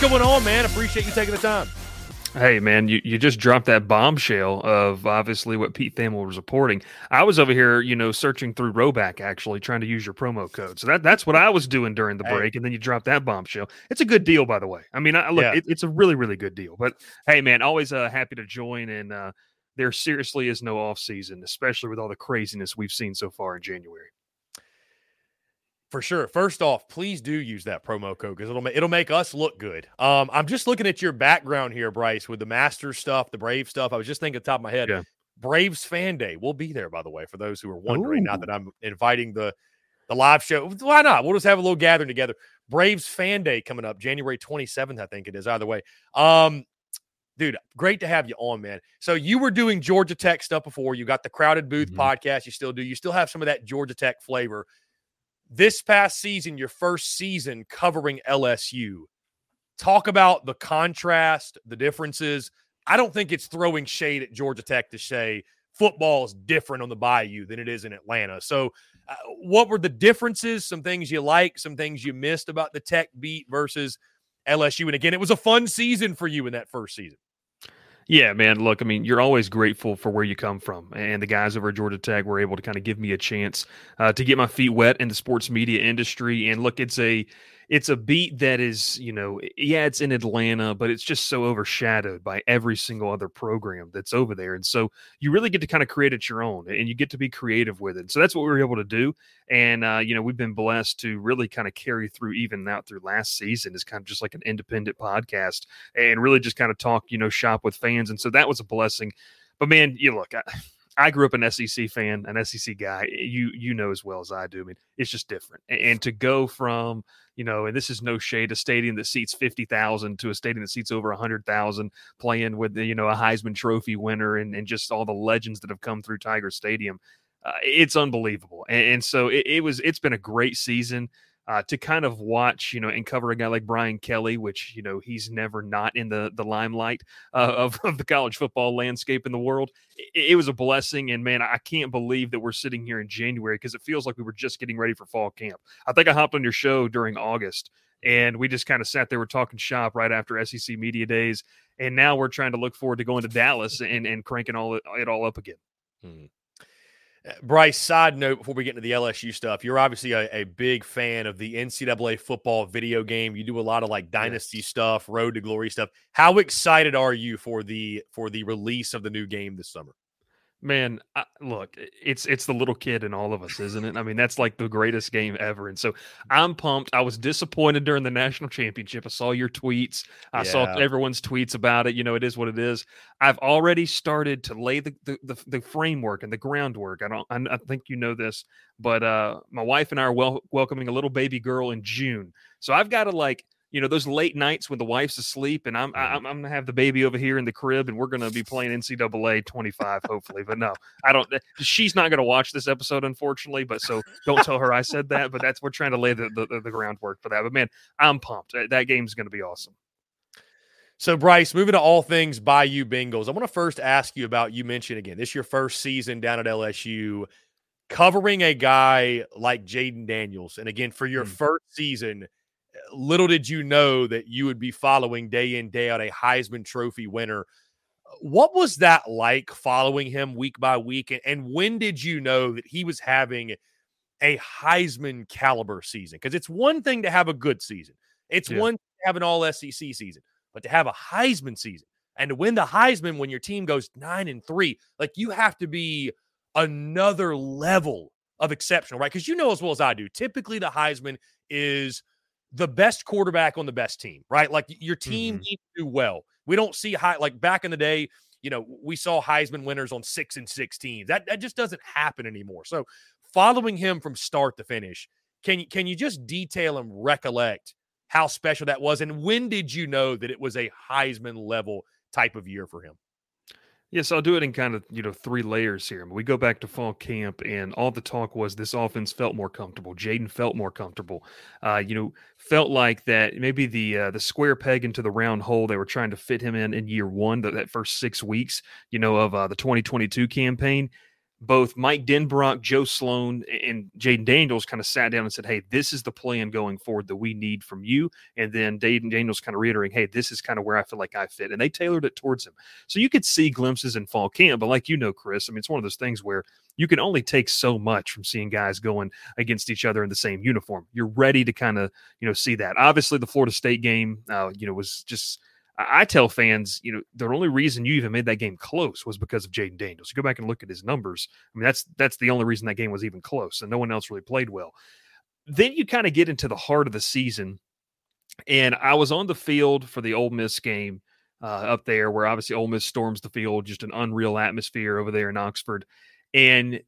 What's going on, man? Appreciate you taking the time. Hey man, you, you just dropped that bombshell of obviously what Pete Thamel was reporting. I was over here, you know, searching through Rhoback actually trying to use your promo code. So that that's what I was doing during the break, hey. and then you dropped that bombshell. It's a good deal, by the way. I mean, I, look, yeah. it, it's a really really good deal. But hey, man, always uh, happy to join. And uh, there seriously is no off season, especially with all the craziness we've seen so far in January. For sure. First off, please do use that promo code because it'll it'll make us look good. Um, I'm just looking at your background here, Bryce, with the Masters stuff, the Brave stuff. I was just thinking top of my head. Yeah. Braves fan day. We'll be there, by the way, for those who are wondering. Ooh. Not that I'm inviting the the live show. Why not? We'll just have a little gathering together. Braves fan day coming up January 27th, I think it is. Either way, um, dude, great to have you on, man. So you were doing Georgia Tech stuff before. You got the Crowded Booth mm-hmm. podcast. You still do. You still have some of that Georgia Tech flavor this past season, your first season covering LSU. Talk about the contrast, the differences. I don't think it's throwing shade at Georgia Tech to say football is different on the Bayou than it is in Atlanta. So, uh, what were the differences? Some things you like, some things you missed about the Tech beat versus LSU. And again, it was a fun season for you in that first season. Yeah, man. Look, I mean, you're always grateful for where you come from, and the guys over at Georgia Tech were able to kind of give me a chance uh, to get my feet wet in the sports media industry. And look, it's a it's a beat that is, you know, yeah, it's in Atlanta, but it's just so overshadowed by every single other program that's over there. And so you really get to kind of create it your own and you get to be creative with it. So that's what we were able to do. And, uh, you know, we've been blessed to really kind of carry through even out through last season is kind of just like an independent podcast and really just kind of talk, you know, shop with fans. And so that was a blessing. But man, you look, I, I grew up an SEC fan, an SEC guy. You you know as well as I do. I mean, it's just different. And, and to go from you know, and this is no shade, a stadium that seats fifty thousand to a stadium that seats over hundred thousand, playing with you know a Heisman Trophy winner and, and just all the legends that have come through Tiger Stadium. Uh, it's unbelievable, and, and so it, it was. It's been a great season uh, to kind of watch, you know, and cover a guy like Brian Kelly, which you know he's never not in the the limelight uh, of of the college football landscape in the world. It, it, was a blessing, and man, I can't believe that we're sitting here in January because it feels like we were just getting ready for fall camp. I think I hopped on your show during August, and we just kind of sat there, we're talking shop right after SEC media days, and now we're trying to look forward to going to Dallas and and cranking all it, it all up again. Hmm. Bryce, side note before we get into the LSU stuff, you're obviously a, a, big fan of the NCAA football video game. You do a lot of like dynasty yes. stuff, road to glory stuff. How excited are you for the for the release of the new game this summer? Man, I, look, it's it's the little kid in all of us, isn't it? I mean, that's like the greatest game ever, and so I'm pumped. I was disappointed during the national championship. I saw your tweets. I yeah. saw everyone's tweets about it. You know, it is what it is. I've already started to lay the the, the, the framework and the groundwork. I don't. I, I, think you know this, but uh, my wife and I are wel- welcoming a little baby girl in June, so I've got to like you know those late nights when the wife's asleep and I'm I'm, I'm gonna have the baby over here in the crib and we're gonna be playing NCAA 25 hopefully. But no, I don't. She's not gonna watch this episode unfortunately. But so don't tell her I said that. But that's we're trying to lay the the, the groundwork for that. But man, I'm pumped. That game's gonna be awesome. So, Bryce, moving to all things Bayou Bengals, I want to first ask you about you mentioned again, this your first season down at LSU, covering a guy like Jayden Daniels. And again, for your mm. first season, little did you know that you would be following day in, day out a Heisman Trophy winner. What was that like following him week by week? And, and when did you know that he was having a Heisman caliber season? Because it's one thing to have a good season, it's yeah. one to have an all SEC season, but to have a Heisman season and to win the Heisman when your team goes nine and three, like you have to be another level of exceptional, right? Because you know as well as I do, typically the Heisman is the best quarterback on the best team, right? Like your team mm-hmm. needs to do well. We don't see high like back in the day, you know, we saw Heisman winners on six and six teams. That that just doesn't happen anymore. So following him from start to finish, can you can you just detail and recollect how special that was? And when did you know that it was a Heisman level type of year for him? Yes, I'll do it in kind of you know three layers here. We go back to fall camp, and all the talk was this offense felt more comfortable. Jayden felt more comfortable. Uh, you know, felt like that maybe the uh, the square peg into the round hole they were trying to fit him in in year one, that, that first six weeks, you know, of uh, the 2022 campaign both Mike Denbrock, Joe Sloan, and Jayden Daniels kind of sat down and said, Hey, this is the plan going forward that we need from you. And then Jayden Daniels kind of reiterating, Hey, this is kind of where I feel like I fit. And they tailored it towards him. So you could see glimpses in fall camp. But like you know, Chris, I mean, it's one of those things where you can only take so much from seeing guys going against each other in the same uniform. You're ready to kind of, you know, see that. Obviously, the Florida State game, uh, you know, was just I tell fans, you know, the only reason you even made that game close was because of Jayden Daniels. You go back and look at his numbers. I mean, that's that's the only reason that game was even close, and no one else really played well. Then you kind of get into the heart of the season, and I was on the field for the Ole Miss game uh, up there, where obviously Ole Miss storms the field, just an unreal atmosphere over there in Oxford, and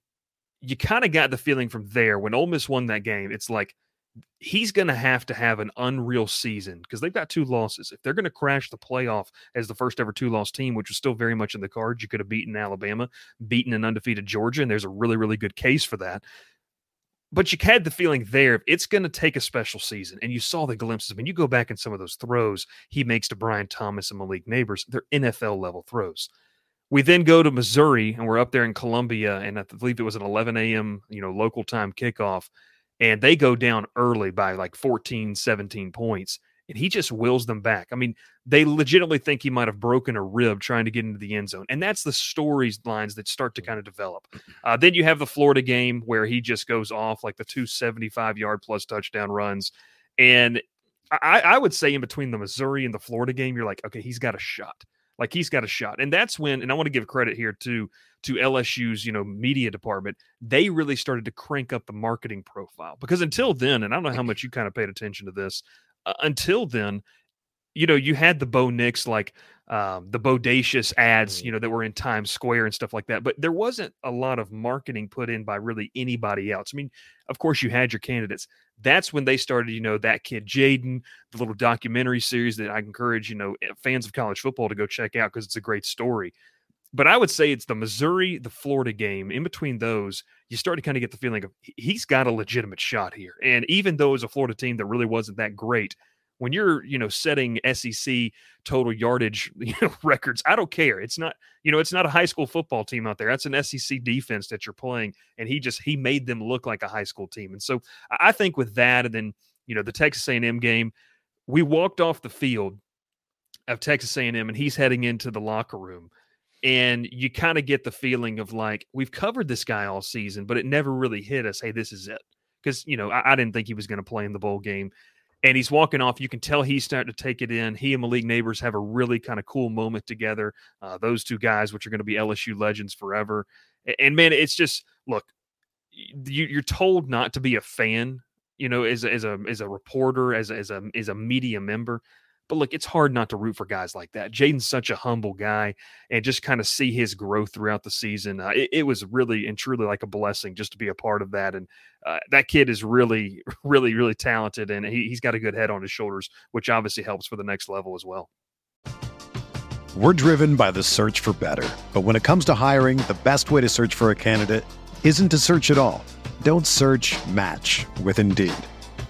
you kind of got the feeling from there when Ole Miss won that game. It's like he's going to have to have an unreal season because they've got two losses. If they're going to crash the playoff as the first ever two loss team, which was still very much in the cards, you could have beaten Alabama, beaten an undefeated Georgia, and there's a really, really good case for that. But you had the feeling there, it's going to take a special season. And you saw the glimpses. I mean, you go back in some of those throws he makes to Brian Thomas and Malik Neighbors, they're NFL level throws. We then go to Missouri and we're up there in Columbia, and I believe it was an 11 a.m. you know local time kickoff and they go down early by like 14, 17 points. and he just wills them back. I mean, they legitimately think he might have broken a rib trying to get into the end zone. And that's the storylines that start to kind of develop. Uh, then you have the Florida game where he just goes off like the 275 yard plus touchdown runs. And I, I would say in between the Missouri and the Florida game, you're like, okay, he's got a shot. Like he's got a shot. And that's when, and I want to give credit here to to LSU's, you know, media department, they really started to crank up the marketing profile. Because until then, and I don't know how much you kind of paid attention to this, uh, until then, you know, you had the Bo Nix like um, the bodacious ads, mm. you know, that were in Times Square and stuff like that. But there wasn't a lot of marketing put in by really anybody else. I mean, of course, you had your candidates. That's when they started, you know, that kid Jayden, the little documentary series that I encourage, you know, eh, fans of college football to go check out because it's a great story. But I would say it's the Missouri, the Florida game. In between those, you start to kind of get the feeling of he's got a legitimate shot here. And even though it's a Florida team that really wasn't that great, when you're you know setting SEC total yardage you know, records, I don't care. It's not you know it's not a high school football team out there. That's an SEC defense that you're playing, and he just he made them look like a high school team. And so I think with that, and then you know the Texas A&M game, we walked off the field of Texas A&M, and he's heading into the locker room. And you kind of get the feeling of like, we've covered this guy all season, but it never really hit us. Hey, this is it. Because, you know, I, I didn't think he was going to play in the bowl game and he's walking off. You can tell he's starting to take it in. He and Malik Neighbors have a really kind of cool moment together. Uh, those two guys, which are going to be LSU legends forever. And man, it's just look, you, you're told not to be a fan, you know, as a, as a as a reporter, as as a as a media member. But look, it's hard not to root for guys like that. Jayden's such a humble guy, and just kind of see his growth throughout the season. Uh, it, it, was really and truly like a blessing just to be a part of that. And uh, that kid is really, really, really talented, and he, he's got a good head on his shoulders, which obviously helps for the next level as well. We're driven by the search for better, but when it comes to hiring, the best way to search for a candidate isn't to search at all. Don't search. Match with Indeed.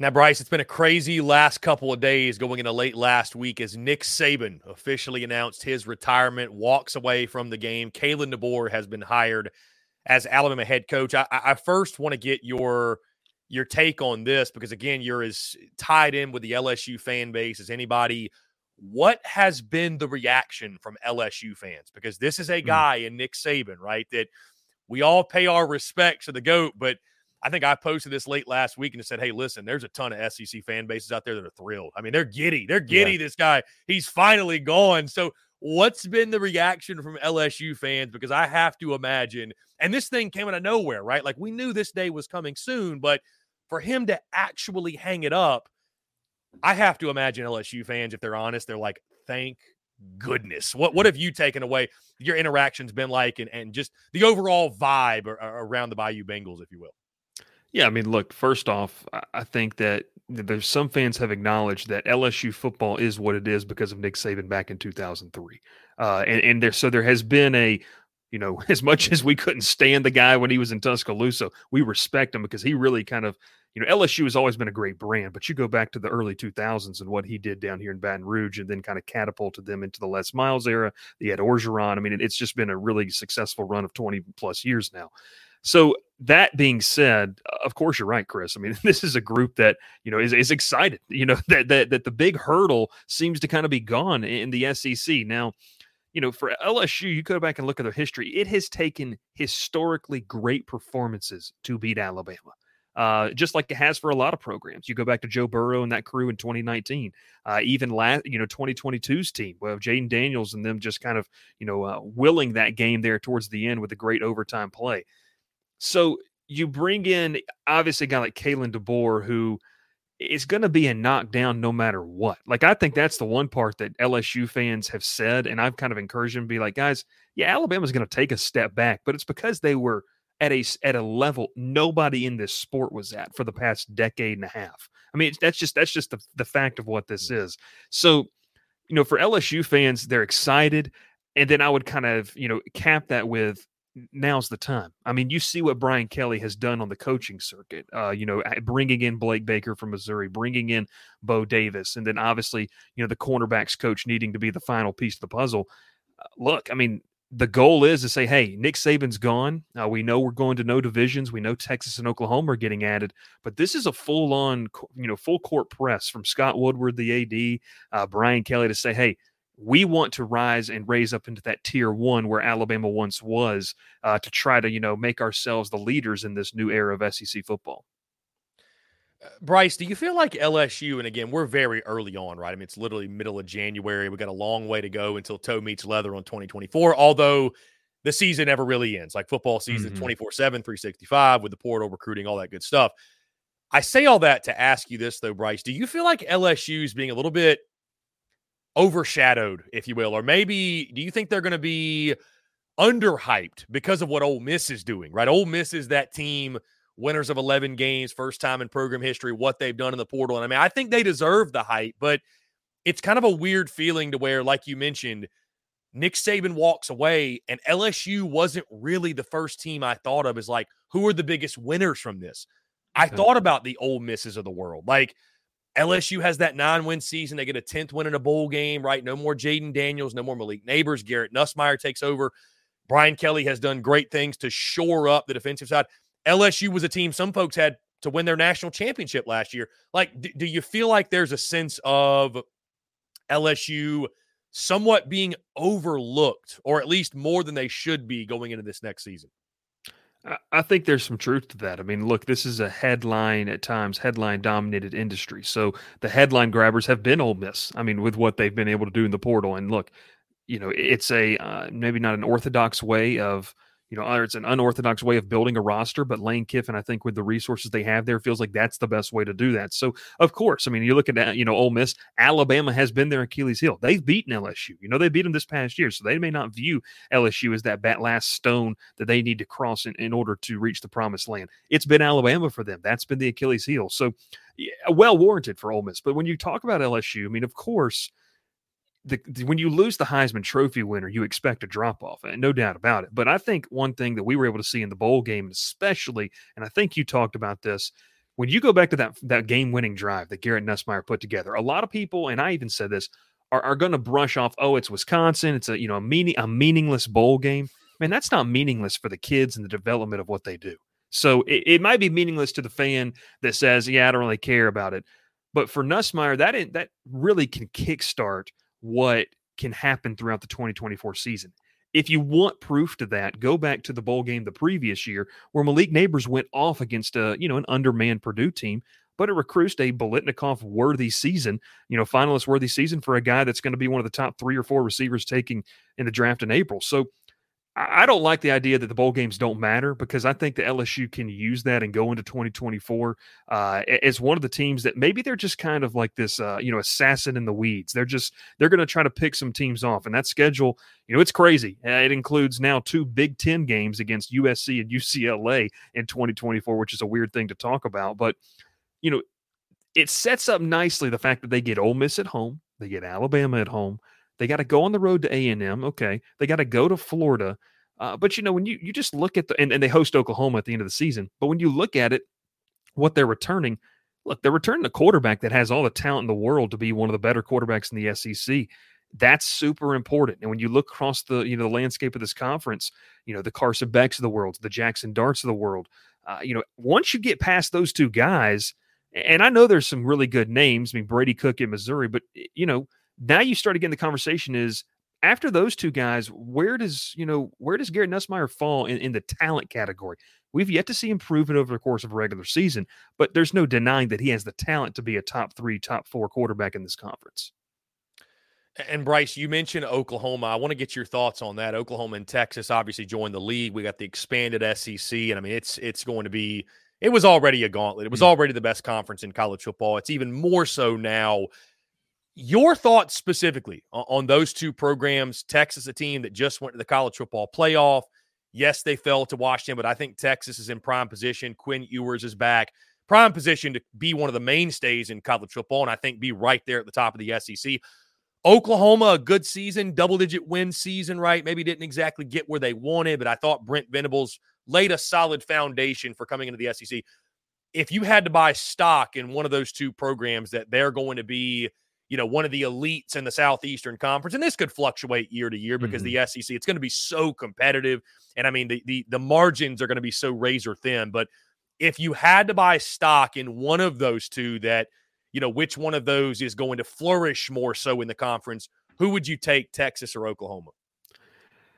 Now, Bryce, it's been a crazy last couple of days going into late last week as Nick Saban officially announced his retirement, walks away from the game. Kalen DeBoer has been hired as Alabama head coach. I, I first want to get your your take on this because again, you're as tied in with the LSU fan base as anybody. What has been the reaction from LSU fans? Because this is a hmm. guy in Nick Saban, right? That we all pay our respects to the GOAT, but I think I posted this late last week and said, "Hey, listen, there's a ton of SEC fan bases out there that are thrilled. I mean, they're giddy. They're giddy. Yeah. This guy, he's finally gone." So, what's been the reaction from LSU fans? Because I have to imagine, and this thing came out of nowhere, right? Like we knew this day was coming soon, but for him to actually hang it up, I have to imagine LSU fans, if they're honest, they're like, "Thank goodness. What what have you taken away? Your interactions been like, and and just the overall vibe around the Bayou Bengals, if you will." Yeah, I mean, look, first off, I think that there's some fans have acknowledged that LSU football is what it is because of Nick Saban back in 2003. Uh, and, and there, so there has been a, you know, as much as we couldn't stand the guy when he was in Tuscaloosa, we respect him because he really kind of, you know, LSU has always been a great brand, but you go back to the early 2000s and what he did down here in Baton Rouge and then kind of catapulted them into the Les Miles era, the Ed Orgeron. I mean, it, it's just been a really successful run of 20 plus years now. So that being said, of course you're right, Chris. I mean, this is a group that you know is, is excited. You know that that that the big hurdle seems to kind of be gone in the SEC now. You know, for LSU, you go back and look at their history. It has taken historically great performances to beat Alabama. uh, just like it has for a lot of programs. You go back to Joe Burrow and that crew in 2019, uh, even last, you know, 2022's team, well, Jayden Daniels and them just kind of, you know, uh, willing that game there towards the end with a great overtime play. So you bring in obviously a guy like Kalen DeBoer who is going to be a knockdown no matter what. Like I think that's the one part that LSU fans have said, and I've kind of encouraged them to be like, guys, yeah, Alabama's going to take a step back, but it's because they were at a at a level nobody in this sport was at for the past decade and a half. I mean, that's just that's just the the fact of what this is. So, you know, for LSU fans, they're excited, and then I would kind of you know cap that with now's the time. I mean, you see what Brian Kelly has done on the coaching circuit. Uh, you know, bringing in Blake Baker from Missouri, bringing in Bo Davis, and then obviously, you know, the cornerbacks coach needing to be the final piece of the puzzle. Uh, look, I mean, the goal is to say, hey, Nick Saban's gone. Uh, we know we're going to no divisions. We know Texas and Oklahoma are getting added, but this is a full on, you know, full court press from Scott Woodward, the AD, uh, Brian Kelly to say, hey, we want to rise and raise up into that tier one where Alabama once was uh, to try to, you know, make ourselves the leaders in this new era of SEC football. Bryce, do you feel like LSU, and again, we're very early on, right? I mean, it's literally middle of January. We got a long way to go until toe meets leather on 2024, although the season never really ends. Like football season, mm-hmm. 24 7, 365 with the portal recruiting, all that good stuff. I say all that to ask you this, though, Bryce. Do you feel like LSU is being a little bit overshadowed, if you will? Or maybe do you think they're going to be underhyped because of what Ole Miss is doing, right? Ole Miss is that team – winners of 11 games, first time in program history, what they've done in the portal. And I mean, I think they deserve the hype, but it's kind of a weird feeling to where, like you mentioned, Nick Saban walks away, and LSU wasn't really the first team I thought of as like, who are the biggest winners from this? I thought about the Ole Misses of the world. Like LSU has that nine win season. They get a 10th win in a bowl game, right? No more Jayden Daniels, no more Malik Neighbors. Garrett Nussmeier takes over. Brian Kelly has done great things to shore up the defensive side. LSU was a team some folks had to win their national championship last year. Like, do, do you feel like there's a sense of LSU somewhat being overlooked, or at least more than they should be going into this next season? I think there's some truth to that. I mean, look, this is a headline at times, headline dominated industry. So the headline grabbers have been Ole Miss. I mean, with what they've been able to do in the portal. And look, you know, it's a uh, maybe not an orthodox way of you know, it's an unorthodox way of building a roster, but Lane Kiffin, I think, with the resources they have there, feels like that's the best way to do that. So, of course, I mean, you look at uh, you know, Ole Miss, Alabama has been their Achilles heel. They've beaten LSU. You know, they beat them this past year, so they may not view LSU as that last stone that they need to cross in, in order to reach the promised land. It's been Alabama for them. That's been the Achilles heel. So, yeah, well warranted for Ole Miss. But when you talk about LSU, I mean, of course the, when you lose the Heisman Trophy winner, you expect a drop off, and no doubt about it. But I think one thing that we were able to see in the bowl game, especially, and I think you talked about this, when you go back to that that game winning drive that Garrett Nussmeier put together, a lot of people, and I even said this, are, are going to brush off, oh, it's Wisconsin, it's a you know a meaning a meaningless bowl game. Man, that's not meaningless for the kids and the development of what they do. So it, it might be meaningless to the fan that says, yeah, I don't really care about it. But for Nussmeier, that that really can kickstart what can happen throughout the 2024 season. If you want proof to that, go back to the bowl game the previous year where Malik Neighbors went off against a you know an undermanned Purdue team, but it recruits a Biletnikoff worthy season, you know, finalist worthy season for a guy that's going to be one of the top three or four receivers taking in the draft in April. So I don't like the idea that the bowl games don't matter because I think the LSU can use that and go into 2024 uh, as one of the teams that maybe they're just kind of like this, uh, you know, assassin in the weeds. They're just they're going to try to pick some teams off, and that schedule, you know, it's crazy. Uh, it includes now two Big Ten games against USC and UCLA in 2024, which is a weird thing to talk about, but you know, it sets up nicely the fact that they get Ole Miss at home, they get Alabama at home they got to go on the road to A and M. Okay, they got to go to Florida. Uh, but you know, when you you just look at the and, and they host Oklahoma at the end of the season. But when you look at it, what they're returning, look, they're returning a quarterback that has all the talent in the world to be one of the better quarterbacks in the SEC. That's super important. And when you look across the you know the landscape of this conference, you know the Carson Becks of the world, the Jackson Darts of the world. Uh, you know, once you get past those two guys, and I know there's some really good names. I mean, Brady Cook in Missouri, but you know, now you start again. The conversation is after those two guys, where does you know where does Garrett Nussmeier fall in, in the talent category? We've yet to see improvement over the course of a regular season, but there's no denying that he has the talent to be a top three, top four quarterback in this conference. And Bryce, you mentioned Oklahoma. I want to get your thoughts on that. Oklahoma and Texas obviously joined the league. We got the expanded SEC, and I mean it's it's going to be. It was already a gauntlet. It was mm. already the best conference in college football. It's even more so now. Your thoughts specifically on, on those two programs? Texas, a team that just went to the college football playoff. Yes, they fell to Washington, but I think Texas is in prime position. Quinn Ewers is back, prime position to be one of the mainstays in college football, and I think be right there at the top of the SEC. Oklahoma, a good season, double digit win season, right? Maybe didn't exactly get where they wanted, but I thought Brent Venables laid a solid foundation for coming into the SEC. If you had to buy stock in one of those two programs that they're going to be, you know, one of the elites in the Southeastern Conference, and this could fluctuate year to year because mm-hmm. the SEC, it's going to be so competitive. And I mean, the, the the margins are going to be so razor thin. But if you had to buy stock in one of those two that you know, which one of those is going to flourish more so in the conference? Who would you take, Texas or Oklahoma?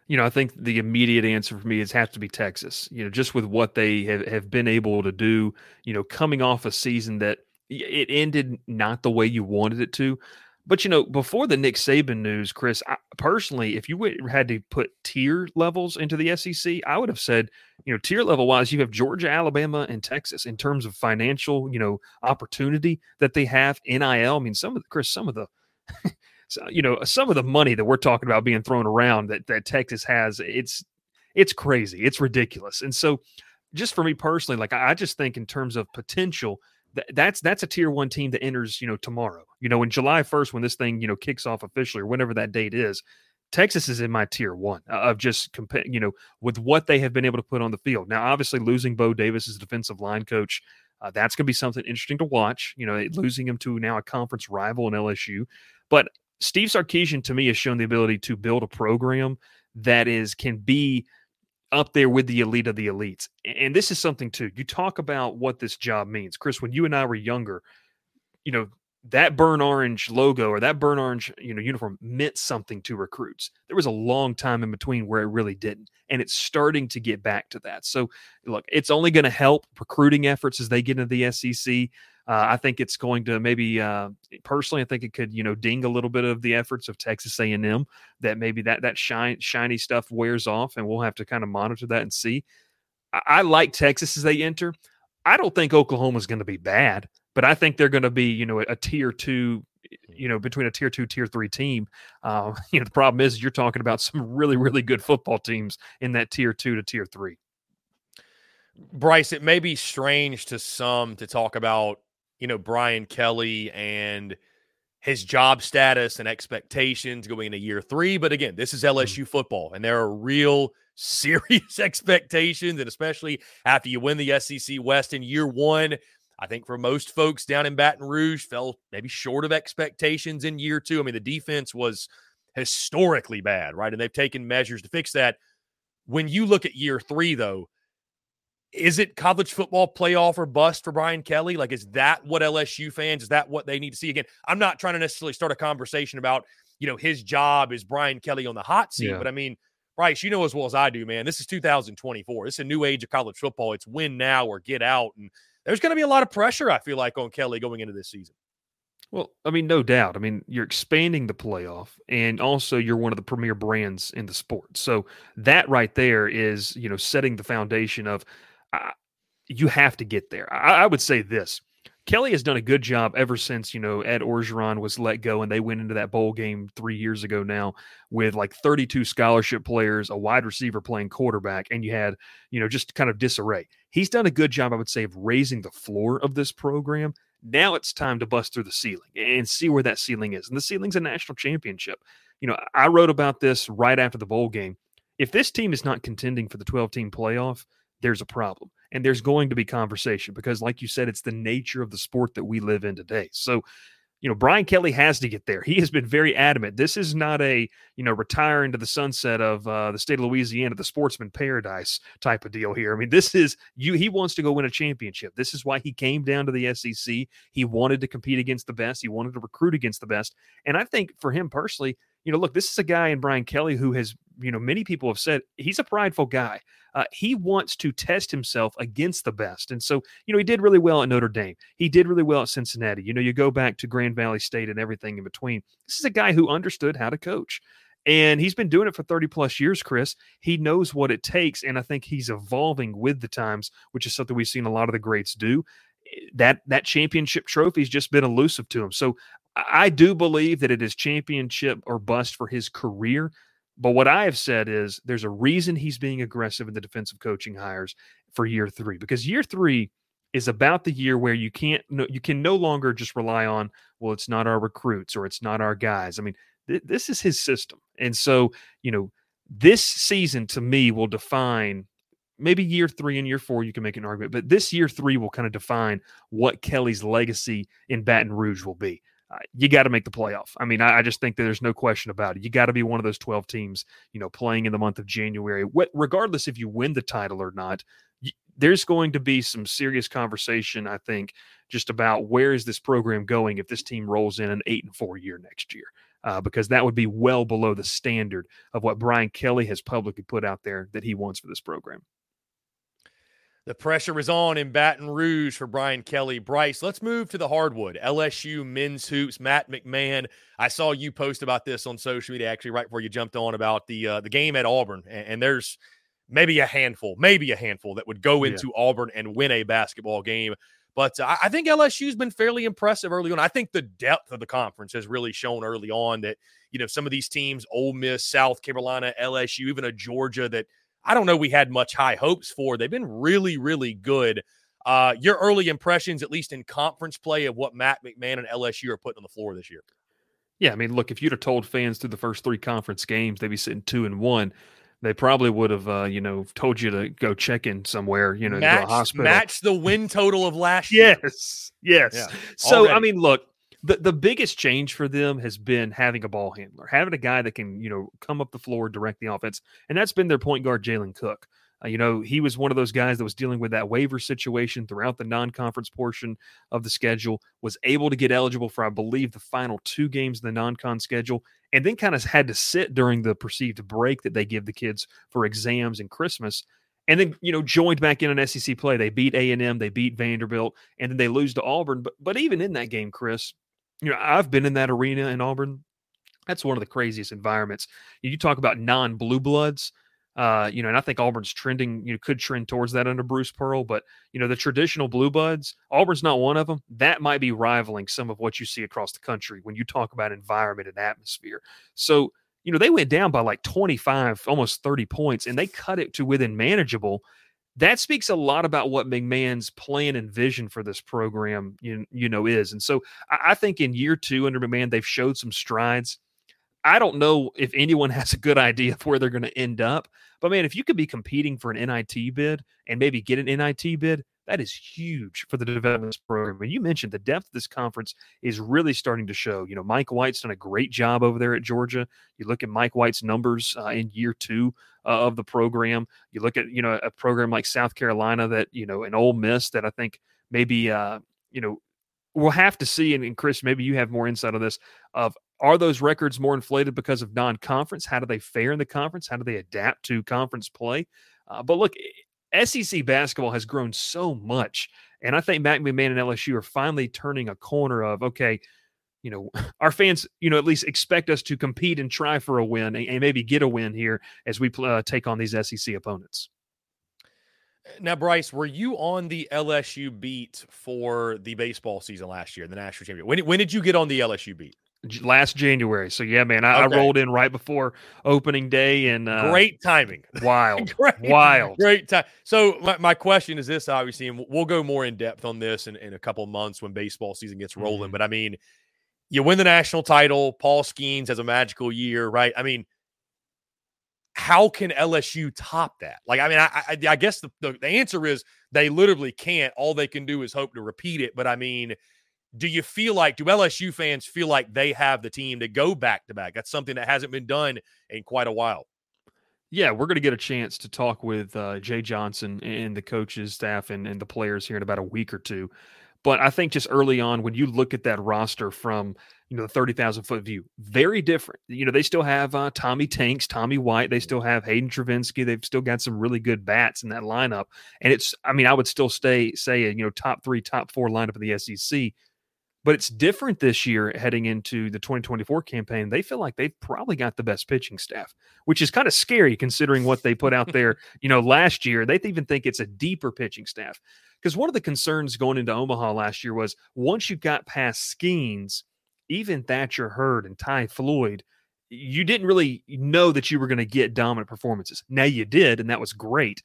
You know, I think the immediate answer for me is has to be Texas. You know, just with what they have, have been able to do, you know, coming off a season that it ended not the way you wanted it to. But you know, before the Nick Saban news, Chris, I, personally, if you had to put tier levels into the SEC, I would have said, you know, tier level wise, you have Georgia, Alabama, and Texas in terms of financial, you know, opportunity that they have. NIL. I mean, some of the Chris, some of the, you know, some of the money that we're talking about being thrown around that that Texas has, it's it's crazy, it's ridiculous, and so just for me personally, like I just think in terms of potential that's that's a tier one team that enters you know tomorrow. You know in july 1st when this thing you know kicks off officially or whenever that date is texas is in my tier one uh, of just compare you know with what they have been able to put on the field. Now obviously losing bo davis as defensive line coach uh, that's going to be something interesting to watch you know losing him to now a conference rival in lsu but steve sarkisian to me has shown the ability to build a program that is can be up there with the elite of the elites. And this is something too. You talk about what this job means. Chris, when you and I were younger, you know, that burn orange logo or that burn orange, you know, uniform meant something to recruits. There was a long time in between where it really didn't. And it's starting to get back to that. So look, it's only going to help recruiting efforts as they get into the SEC. Uh, I think it's going to maybe uh, personally, I think it could you know ding a little bit of the efforts of Texas A&M that maybe that that shine, shiny stuff wears off, and we'll have to kind of monitor that and see. I, I like Texas as they enter. I don't think Oklahoma is going to be bad, but I think they're going to be you know a, a tier two you know between a tier two tier three team uh, you know the problem is you're talking about some really really good football teams in that tier two to tier three bryce it may be strange to some to talk about you know, Brian Kelly and his job status and expectations going into year three. But again, this is LSU mm-hmm. football, and there are real serious expectations, and especially after you win the SEC West in year one. I think for most folks down in Baton Rouge, fell maybe short of expectations in year two. I mean, the defense was historically bad, right? And they've taken measures to fix that. When you look at year three, though, is it college football playoff or bust for Brian Kelly? Like, is that what LSU fans, is that what they need to see? Again, I'm not trying to necessarily start a conversation about, you know, his job is Brian Kelly on the hot seat, yeah. but I mean, Bryce, you know as well as I do, man, this is 2024. This is a new age of college football. It's win now or get out. And there's going to be a lot of pressure, I feel like, on Kelly going into this season. Well, I mean, no doubt. I mean, you're expanding the playoff, and also you're one of the premier brands in the sport. So that right there is, you know, setting the foundation of I, you have to get there. I, I, would say this. Kelly has done a good job ever since, you know, Ed Orgeron was let go and they went into that bowl game three years ago now with like 32 scholarship players, a wide receiver playing quarterback, and you had, you know, just kind of disarray. He's done a good job, I would say, of raising the floor of this program. Now it's time to bust through the ceiling and see where that ceiling is. And the ceiling's a national championship. You know, I wrote about this right after the bowl game. If this team is not contending for the 12 team playoff, there's a problem. And there's going to be conversation because, like you said, it's the nature of the sport that we live in today. So, you know, Brian Kelly has to get there. He has been very adamant. This is not a, you know, retire into the sunset of uh, the state of Louisiana, the sportsman paradise type of deal here. I mean, this is you. He wants to go win a championship. This is why he came down to the SEC. He wanted to compete against the best. He wanted to recruit against the best. And I think for him personally, you know, look, this is a guy in Brian Kelly who has, you know, many people have said he's a prideful guy. Uh, he wants to test himself against the best. And so, you know, he did really well at Notre Dame. He did really well at Cincinnati. You know, you go back to Grand Valley State and everything in between. This is a guy who understood how to coach. And he's been doing it for 30 plus years, Chris. He knows what it takes. And I think he's evolving with the times, which is something we've seen a lot of the greats do. That that championship trophy's just been elusive to him. So I do believe that it is championship or bust for his career. But what I have said is there's a reason he's being aggressive in the defensive coaching hires for year three, because year three is about the year where you can't you can no longer just rely on well it's not our recruits or it's not our guys i mean th- this is his system and so you know this season to me will define maybe year three and year four you can make an argument but this year three will kind of define what kelly's legacy in baton rouge will be uh, you got to make the playoff. I mean, I, I, just think that there's no question about it. You got to be one of those 12 teams, you know, playing in the month of January. What, regardless if you win the title or not, there's going to be some serious conversation, I think, just about where is this program going if this team rolls in an eight and four year next year. Uh, because that would be well below the standard of what Brian Kelly has publicly put out there that he wants for this program. The pressure is on in Baton Rouge for Brian Kelly. Bryce, let's move to the hardwood. LSU men's hoops. Matt McMahon. I saw you post about this on social media actually right before you jumped on about the uh, the game at Auburn, and, and, there's maybe a handful, maybe a handful that would go into yeah. Auburn and win a basketball game. But uh, I think LSU's been fairly impressive early on. I think the depth of the conference has really shown early on that you know some of these teams, Ole Miss, South Carolina, LSU, even a Georgia that I don't know we had much high hopes for. They've been really, really good. Uh, your early impressions, at least in conference play, of what Matt McMahon and LSU are putting on the floor this year. Yeah, I mean, look, if you'd have told fans through the first three conference games they'd be sitting two and one, they probably would have, uh, you know, told you to go check in somewhere, you know, match, hospital. Match the win total of last year. Yes, yes. Yeah, so, already. I mean, look, the, the biggest change for them has been having a ball handler, having a guy that can, you know, come up the floor, direct the offense. And that's been their point guard, Jalen Cook. Uh, you know, he was one of those guys that was dealing with that waiver situation throughout the non conference portion of the schedule, was able to get eligible for, I believe, the final two games in the non con schedule, and then kind of had to sit during the perceived break that they give the kids for exams and Christmas. And then, you know, joined back in an SEC play. They beat A&M, they beat Vanderbilt, and then they lose to Auburn. But, but even in that game, Chris, you know, I've been in that arena in Auburn. That's one of the craziest environments. You talk about non blue bloods. Uh, you know, and I think Auburn's trending, you know, could trend towards that under Bruce Pearl, but you know, the traditional blue buds, Auburn's not one of them. That might be rivaling some of what you see across the country when you talk about environment and atmosphere. So, you know, they went down by like 25, almost 30 points, and they cut it to within manageable that speaks a lot about what McMahon's plan and vision for this program, you, you know, is. And so I, I think in year two under McMahon, they've showed some strides. I don't know if anyone has a good idea of where they're going to end up. But man, if you could be competing for an NIT bid and maybe get an NIT bid, that is huge for the development program. And you mentioned the depth of this conference is really starting to show. You know, Mike White's done a great job over there at Georgia. You look at Mike White's numbers uh, in year two uh, of the program. You look at you know a program like South Carolina that you know an Ole Miss that I think maybe uh, you know we'll have to see. And, and Chris, maybe you have more insight on this. Of are those records more inflated because of non-conference? How do they fare in the conference? How do they adapt to conference play? Uh, but look, SEC basketball has grown so much. And I think Matt McMahon and LSU are finally turning a corner of, okay, you know, our fans, you know, at least expect us to compete and try for a win and, and maybe get a win here as we uh, take on these SEC opponents. Now, Bryce, were you on the LSU beat for the baseball season last year, the national championship? When, when did you get on the LSU beat? Last January. So yeah, man, I, okay. I rolled in right before opening day and uh, great timing. Wild, great, wild, great time. So my, my question is this, obviously, and we'll go more in depth on this in, in a couple months when baseball season gets rolling. Mm-hmm. But I mean, you win the national title. Paul Skenes has a magical year, right? I mean, how can LSU top that? Like, I mean, I, I, I guess the, the the answer is they literally can't. All they can do is hope to repeat it. But I mean do you feel like do LSU fans feel like they have the team to go back to back? That's something that hasn't been done in quite a while. Yeah, we're going to get a chance to talk with uh, Jay Johnson and the coaches, staff, and, and the players here in about a week or two. But I think just early on, when you look at that roster from you know the 30,000 foot view. Very different. You know, they still have uh, Tommy Tanks, Tommy White, they still have Hayden Travinski. they've still got some really good bats in that lineup. And it's I mean, I would still stay say you know, top 3, top 4 lineup of the SEC. But it's different this year heading into the 2024 campaign. They feel like they've probably got the best pitching staff, which is kind of scary considering what they put out there, you know, last year. They even think it's a deeper pitching staff. Because one of the concerns going into Omaha last year was once you got past Skenes, even Thatcher Hurd and Ty Floyd, you didn't really know that you were going to get dominant performances. Now you did, and that was great.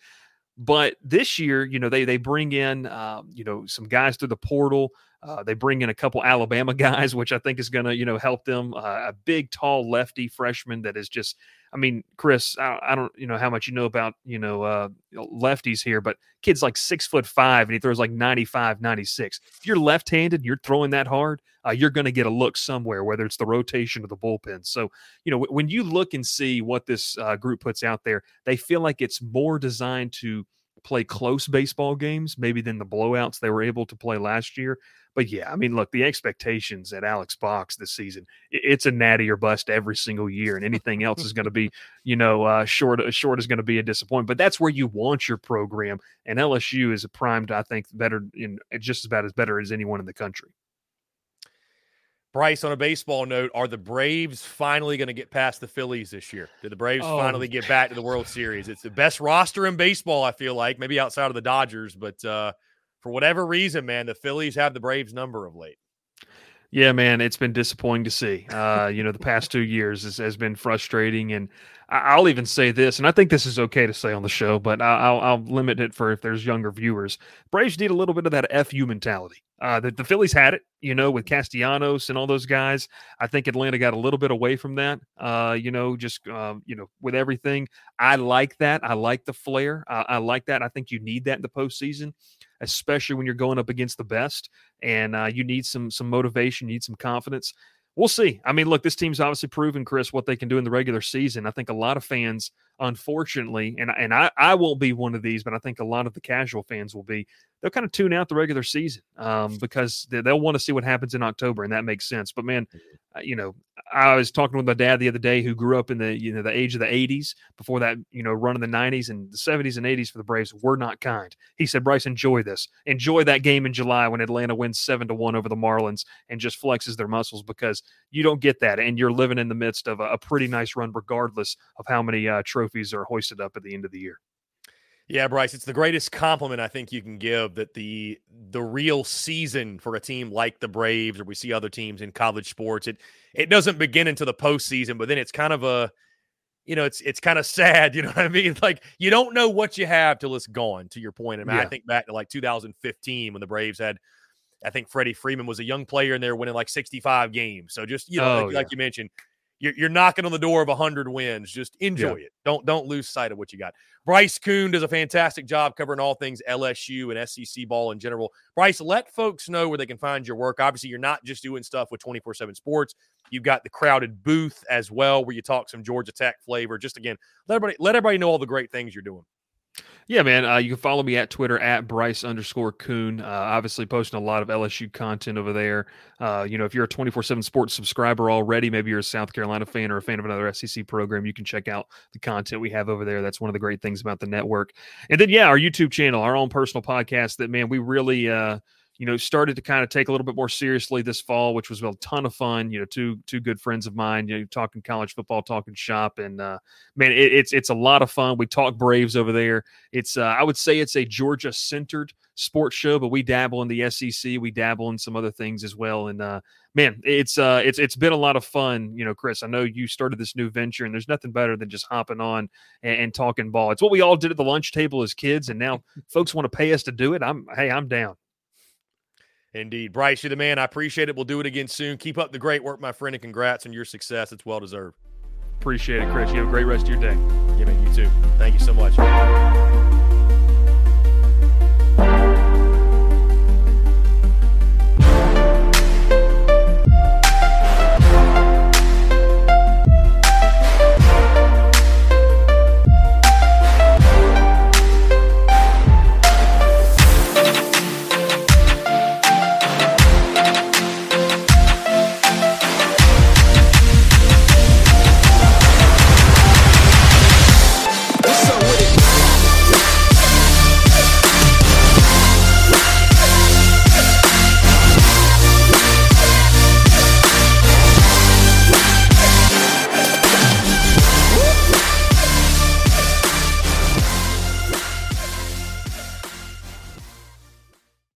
But this year, you know, they they bring in, um, you know, some guys through the portal. Uh, they bring in a couple Alabama guys, which I think is going to, you know, help them. Uh, a big, tall lefty freshman that is just I mean, Chris, I, I, don't you know how much you know about you know uh, lefties here, but kid's like six foot five and he throws like 95, 96. If you're left-handed, you're throwing that hard, uh, you're going to get a look somewhere, whether it's the rotation or the bullpen. So you know w- when you look and see what this uh, group puts out there, they feel like it's more designed to play close baseball games, maybe than the blowouts they were able to play last year. But yeah, I mean, look, the expectations at Alex Box this season, it's a natty or bust every single year, and anything else is going to be, you know, uh, short. Short is going to be a disappointment. But that's where you want your program, and LSU is primed, I think, better in just about as better as anyone in the country. Bryce, on a baseball note, are the Braves finally going to get past the Phillies this year? Did the Braves oh. finally get back to the World Series? It's the best roster in baseball, I feel like, maybe outside of the Dodgers, but uh, for whatever reason, man, the Phillies have the Braves number of late. Yeah, man, it's been disappointing to see. Uh, you know, the past two years has, has been frustrating, and I'll even say this, and I think this is okay to say on the show, but I'll, I'll limit it for if there's younger viewers. Braves need a little bit of that fu mentality. Uh, the, the Phillies had it, you know, with Castellanos and all those guys. I think Atlanta got a little bit away from that. Uh, you know, just um, you know, with everything. I like that. I like the flair. I, I like that. I think you need that in the postseason especially when you're going up against the best and uh, you need some some motivation, you need some confidence. We'll see. I mean, look, this team's obviously proven, Chris, what they can do in the regular season. I think a lot of fans, unfortunately, and and I, I won't be one of these, but I think a lot of the casual fans will be. They'll kind of tune out the regular season um, because they'll want to see what happens in October, and that makes sense. But man, uh, you know, I was talking with my dad the other day, who grew up in the you know the age of the '80s. Before that, you know, run in the '90s and the '70s and '80s for the Braves were not kind. He said, "Bryce, enjoy this. Enjoy that game in July when Atlanta wins seven to one over the Marlins and just flexes their muscles because you don't get that, and you're living in the midst of a, a pretty nice run, regardless of how many uh, trophies are hoisted up at the end of the year." Yeah, Bryce, it's the greatest compliment I think you can give that the the real season for a team like the Braves or we see other teams in college sports, it it doesn't begin until the postseason, but then it's kind of a you know, it's it's kind of sad, you know what I mean? Like you don't know what you have till it's gone, to your point. I mean, yeah. I think back to like 2015 when the Braves had I think Freddie Freeman was a young player and they were winning like 65 games. So just, you know, oh, like, yeah. like you mentioned, you're, you're knocking on the door of 100 wins. Just enjoy yeah. it. Don't don't lose sight of what you got. Bryce Koon does a fantastic job covering all things LSU and SEC ball in general. Bryce, let folks know where they can find your work. Obviously, you're not just doing stuff with 24 7 sports. You've got the crowded booth as well, where you talk some Georgia Tech flavor. Just again, let everybody let everybody know all the great things you're doing. Yeah, man. Uh, you can follow me at Twitter at Bryce underscore Koon. Uh, obviously, posting a lot of LSU content over there. Uh, you know, if you're a 24 7 sports subscriber already, maybe you're a South Carolina fan or a fan of another SEC program, you can check out the content we have over there. That's one of the great things about the network. And then, yeah, our YouTube channel, our own personal podcast that, man, we really, uh, you know, started to kind of take a little bit more seriously this fall, which was a ton of fun. You know, two two good friends of mine, you know, talking college football, talking shop, and uh, man, it, it's it's a lot of fun. We talk Braves over there. It's uh, I would say it's a Georgia centered sports show, but we dabble in the SEC, we dabble in some other things as well. And uh, man, it's uh, it's it's been a lot of fun. You know, Chris, I know you started this new venture, and there's nothing better than just hopping on and, and talking ball. It's what we all did at the lunch table as kids, and now folks want to pay us to do it. I'm hey, I'm down. Indeed. Bryce, you're the man. I appreciate it. We'll do it again soon. Keep up the great work, my friend, and congrats on your success. It's well deserved. Appreciate it, Chris. You have a great rest of your day. Yeah, man, you too. Thank you so much.